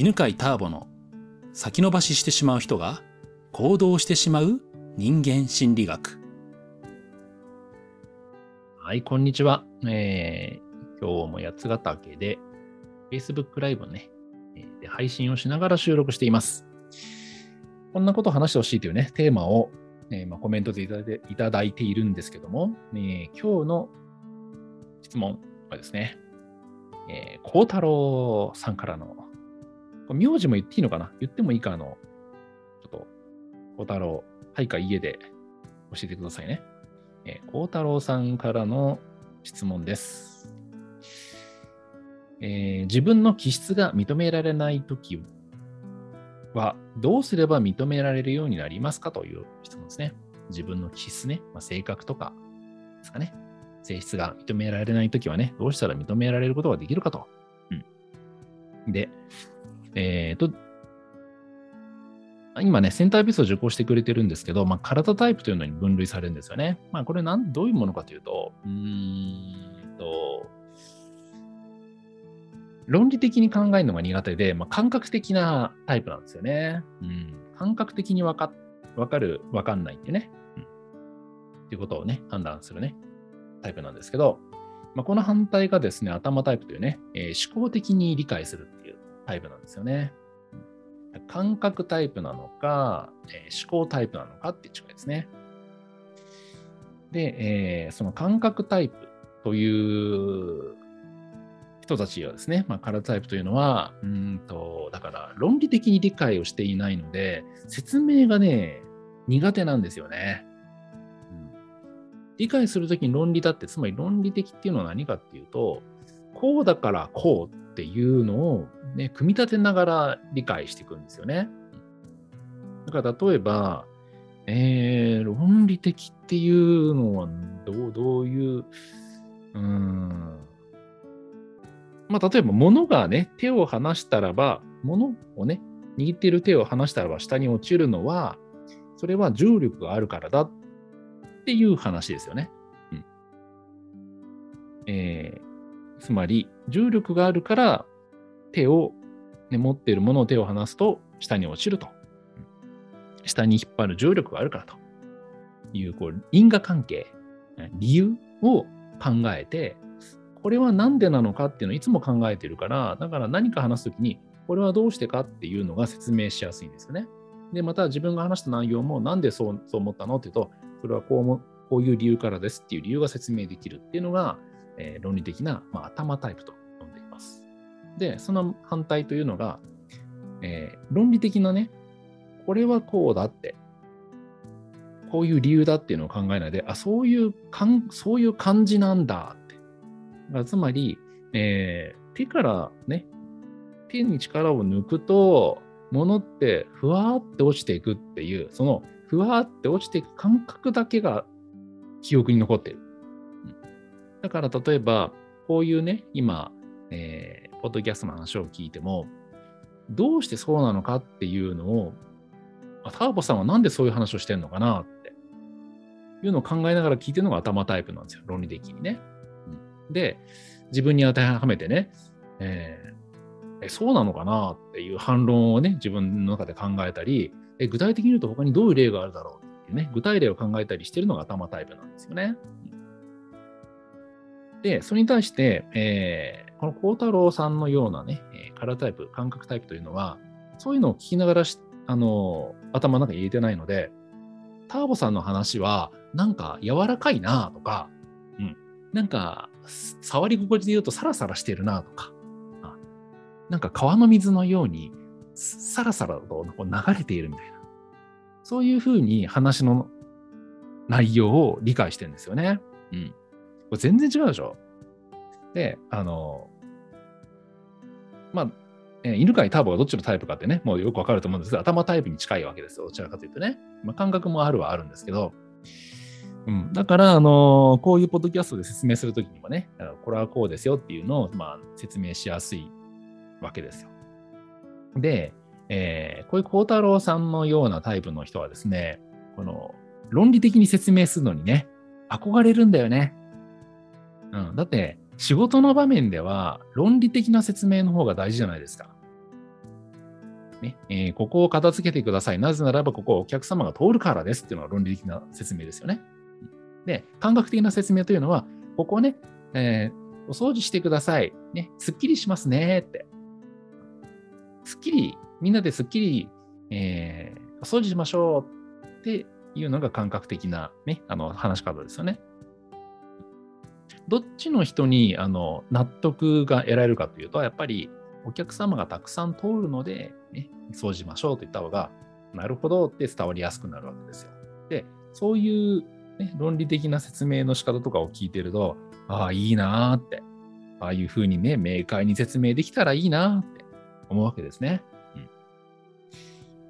犬飼ターボの先延ばししてしまう人が行動してしまう人間心理学。はい、こんにちは。えー、今日も八ヶ岳で Facebook ライブね、えで配信をしながら収録しています。こんなことを話してほしいというね、テーマを、えーまあ、コメントでいただいていただいているんですけども、えー今日の質問はですね、えー、孝太郎さんからの、名字も言っていいのかな？言ってもいいかあの、ちょっと、孝太郎、はいか家で教えてくださいね。えー、孝太郎さんからの質問です。えー自分の気質が認められないときは、どうすれば認められるようになりますかという質問ですね。自分の気質ね、まあ、性格とかですかね。性質が認められないときはね、どうしたら認められることができるかと。うん、で、えっ、と、今ね、センタービスを受講してくれてるんですけど、まあ、体タイプというのに分類されるんですよね。まあ、これなん、どういうものかというと、うんと、論理的に考えるのが苦手で、まあ、感覚的なタイプなんですよね。うん、感覚的にわかわかる、わかんないってね、うん。っていうことをね、判断するね、タイプなんですけど、まあ、この反対がですね、頭タイプというね、えー思考的に理解するタイプなんですよね。感覚タイプなのか、えー思考タイプなのかっていう違いですね。で、えーその感覚タイプという人たちはですね、まあ、カラータイプというのは、うんと、だから論理的に理解をしていないので、説明がね、苦手なんですよね。うん理解するときに論理だって、つまり論理的っていうのは何かっていうと、こうだからこうっていうのを、ね、組み立てながら理解していくんですよね。だから例えば、えー、論理的っていうのはどうどういう、うーん、まあ、例えば物がね、手を離したらば、物をね、握っている手を離したらば下に落ちるのは、それは重力があるからだっていう話ですよね。うんえーつまり、重力があるから手を、ね、持っているものを手を離すと下に落ちると。下に引っ張る重力があるからという、こう、因果関係、理由を考えて、これは何でなのかっていうのをいつも考えてるから、だから何か話すときに、これはどうしてかっていうのが説明しやすいんですよね。で、また自分が話した内容も、なんでそうそう思ったのっていうと、それはこうもこういう理由からですっていう理由が説明できるっていうのが、えー論理的な、まあ、頭タイプと呼んでいます。で、その反対というのが、えー論理的なね、これはこうだって、こういう理由だっていうのを考えないで、あ、そういうかん、そういう感じなんだって。つまり、えー手からね、手に力を抜くと、物ってふわーって落ちていくっていう、そのふわーって落ちていく感覚だけが記憶に残っている。だから例えば、こういうね、今、えーポッドキャストの話を聞いても、どうしてそうなのかっていうのを、あターボさんはなんでそういう話をしてんのかなっていうのを考えながら聞いてるのが頭タイプなんですよ、論理的にね。で、自分に当てはめてね、えーえそうなのかなっていう反論をね、自分の中で考えたり、え具体的に言うと他にどういう例があるだろうっていうね、具体例を考えたりしてるのが頭タイプなんですよね。で、それに対して、えーこの孝太郎さんのようなね、カラータイプ、感覚タイプというのは、そういうのを聞きながらしあの頭の中に入れてないので、ターボさんの話は、なんか柔らかいなとか、うん、なんか触り心地で言うとサラサラしてるなとか、あなんか川の水のようにサラサラと流れているみたいな、そういうふうに話の内容を理解してるんですよね。うん。これ全然違うでしょ？で、あの、まあ、えー犬飼ターボがどっちのタイプかってね、もうよくわかると思うんですが、頭タイプに近いわけですよ。どちらかというとね。まあ、感覚もあるはあるんですけど、うん、だから、あのこういうポッドキャストで説明するときにもね、これはこうですよっていうのを、まあ、説明しやすいわけですよ。で、えーこういう孝太郎さんのようなタイプの人はですね、この論理的に説明するのにね、憧れるんだよね。うん、だって、仕事の場面では論理的な説明の方が大事じゃないですか。ねえーここを片付けてください。なぜならば、ここはお客様が通るからですっていうのが論理的な説明ですよね。で、感覚的な説明というのは、ここをね、えーお掃除してください。ね、すっきりしますねって。すっきり、みんなですっきり、えーお掃除しましょうっていうのが感覚的な、ね、あの話し方ですよね。どっちの人にあの納得が得られるかというと、やっぱりお客様がたくさん通るので、ね、掃除しましょうと言った方が、なるほどって伝わりやすくなるわけですよ。で、そういう、ね、論理的な説明の仕方とかを聞いてると、ああ、いいなーって、ああいうふうにね、明快に説明できたらいいなーって思うわけですね。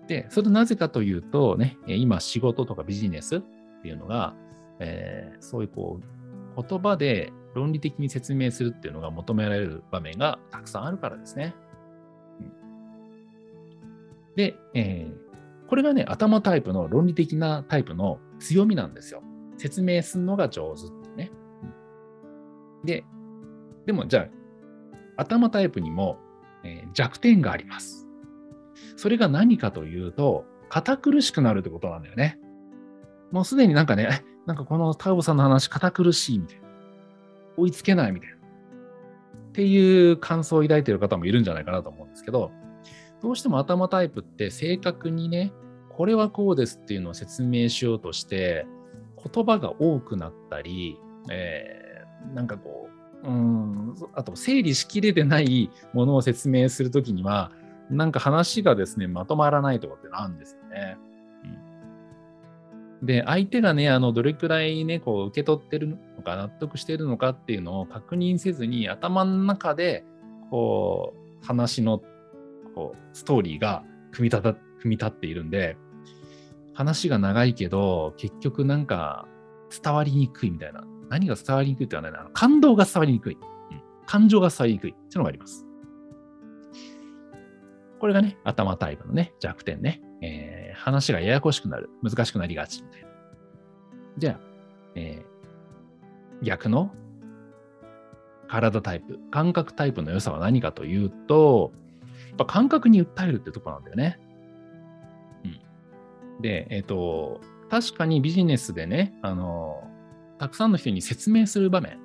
うん、で、それなぜかというとね、今仕事とかビジネスっていうのが、えーそういうこう、言葉で論理的に説明するっていうのが求められる場面がたくさんあるからですね。で、えーこれがね、頭タイプの論理的なタイプの強みなんですよ。説明するのが上手ってね。で、でもじゃあ、頭タイプにも、えー弱点があります。それが何かというと、堅苦しくなるってことなんだよね。もうすでになんかね、なんかこのタウボさんの話堅苦しいみたいな。追いつけないみたいな。っていう感想を抱いてる方もいるんじゃないかなと思うんですけど、どうしても頭タイプって正確にね、これはこうですっていうのを説明しようとして、言葉が多くなったり、えーなんかこう、うん、あと整理しきれてないものを説明するときには、なんか話がですね、まとまらないとかってなんですよね。で、相手がね、あの、どれくらいね、こう、受け取ってるのか、納得してるのかっていうのを確認せずに、頭の中で、こう、話の、こう、ストーリーが組み立た、組み立っているんで、話が長いけど、結局なんか伝わりにくいみたいな。何が伝わりにくいって言わないな。感動が伝わりにくい。うん感情が伝わりにくい。っていうのがあります。これがね、頭タイプのね、弱点ね。えー話がややこしくなる。難しくなりがちみたいな。じゃあ、えー逆の体タイプ、感覚タイプの良さは何かというと、やっぱ感覚に訴えるってとこなんだよね。うん。で、えっ、と、確かにビジネスでね、あの、たくさんの人に説明する場面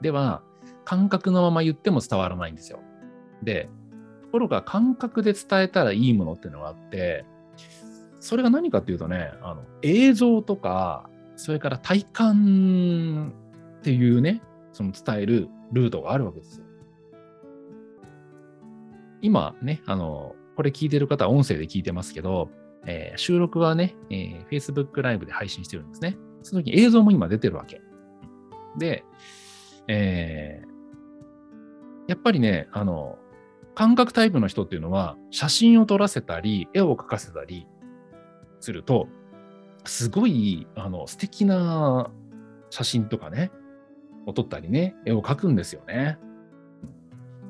では、感覚のまま言っても伝わらないんですよ。で、ところが感覚で伝えたらいいものっていうのがあって、それが何かっていうとね、あの映像とか、それから体感っていうね、その伝えるルートがあるわけですよ。今ね、あの、これ聞いてる方は音声で聞いてますけど、えー収録はね、えー Facebook ライブで配信してるんですね。その時映像も今出てるわけ。で、えーやっぱりね、あの、感覚タイプの人っていうのは、写真を撮らせたり、絵を描かせたりすると、すごい、あの、素敵な写真とかね、を撮ったりね、絵を描くんですよね。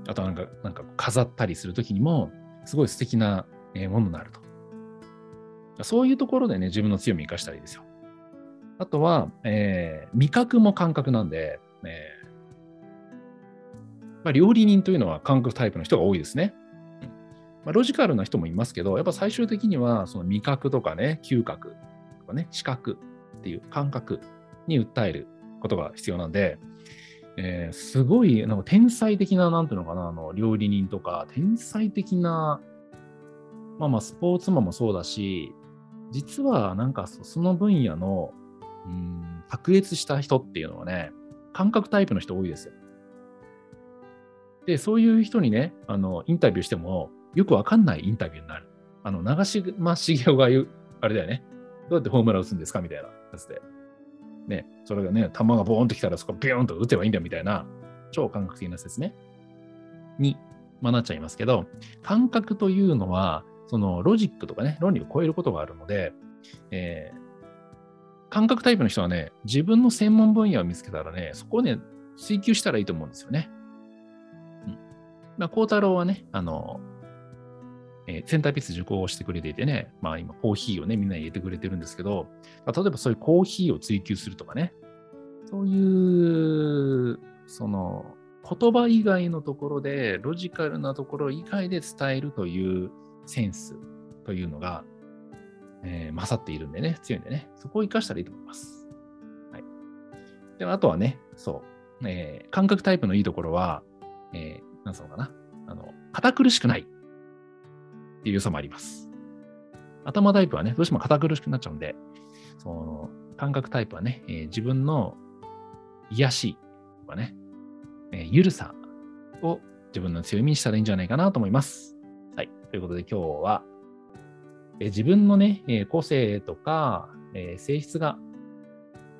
あとなんか、なんか飾ったりするときにも、すごい素敵なえものになると。そういうところでね、自分の強みを生かしたらいいですよ。あとは、えー味覚も感覚なんで、えーまあ、料理人というのは感覚タイプの人が多いですね。まあ、ロジカルな人もいますけど、やっぱ最終的にはその味覚とかね、嗅覚とかね、視覚っていう感覚に訴えることが必要なんで、えーすごいなんか天才的な、なんていうのかな、あの料理人とか、天才的な、まあまあスポーツマンもそうだし、実はなんかその分野の、うん、卓越した人っていうのはね、感覚タイプの人多いですよ。で、そういう人にね、あの、インタビューしても、よくわかんないインタビューになる。あの、長嶋茂雄が言う、あれだよね。どうやってホームラン打つんですかみたいなやつで。ね、それがね、球がボーンと来たらそこビューンと打てばいいんだみたいな、超感覚的な説明に、まあ、なっちゃいますけど、感覚というのは、そのロジックとかね、論理を超えることがあるので、えー感覚タイプの人はね、自分の専門分野を見つけたらね、そこをね、追求したらいいと思うんですよね。うん。まあ、孝太郎はね、あの、えーセンターピース受講をしてくれていてね、まあ今コーヒーをね、みんなに入れてくれてるんですけど、例えばそういうコーヒーを追求するとかね、そういう、その、言葉以外のところで、ロジカルなところ以外で伝えるというセンスというのが、えー勝っているんでね、強いんでね、そこを活かしたらいいと思います。はい。で、あとはね、そう、えー感覚タイプのいいところは、えーなんつうかな、あの、堅苦しくないっていう良さもあります。頭タイプはね、どうしても堅苦しくなっちゃうんで、その、感覚タイプはね、えー自分の癒しとかね、えーゆるさを自分の強みにしたらいいんじゃないかなと思います。はい。ということで今日は、えー自分のね、え個性とか、え性質が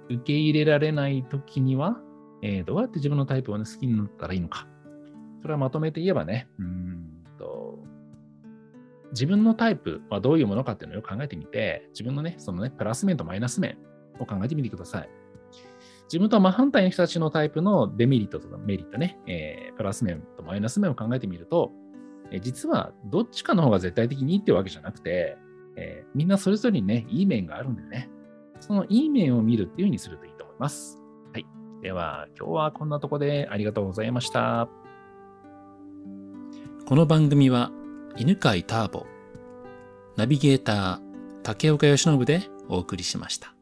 受け入れられないときには、えどうやって自分のタイプを、ね、好きになったらいいのか。それはまとめて言えばね、うん、自分のタイプはどういうものかっていうのをよく考えてみて、自分のね、そのね、プラス面とマイナス面を考えてみてください。自分とは真反対の人たちのタイプのデメリットとメリットね、えープラス面とマイナス面を考えてみると、えー実はどっちかの方が絶対的にいいっていうわけじゃなくて、えーみんなそれぞれにね、いい面があるんでね、そのいい面を見るっていうふうにするといいと思います。はい。では、今日はこんなとこでありがとうございました。この番組は犬飼ターボ、ナビゲーター竹岡義信でお送りしました。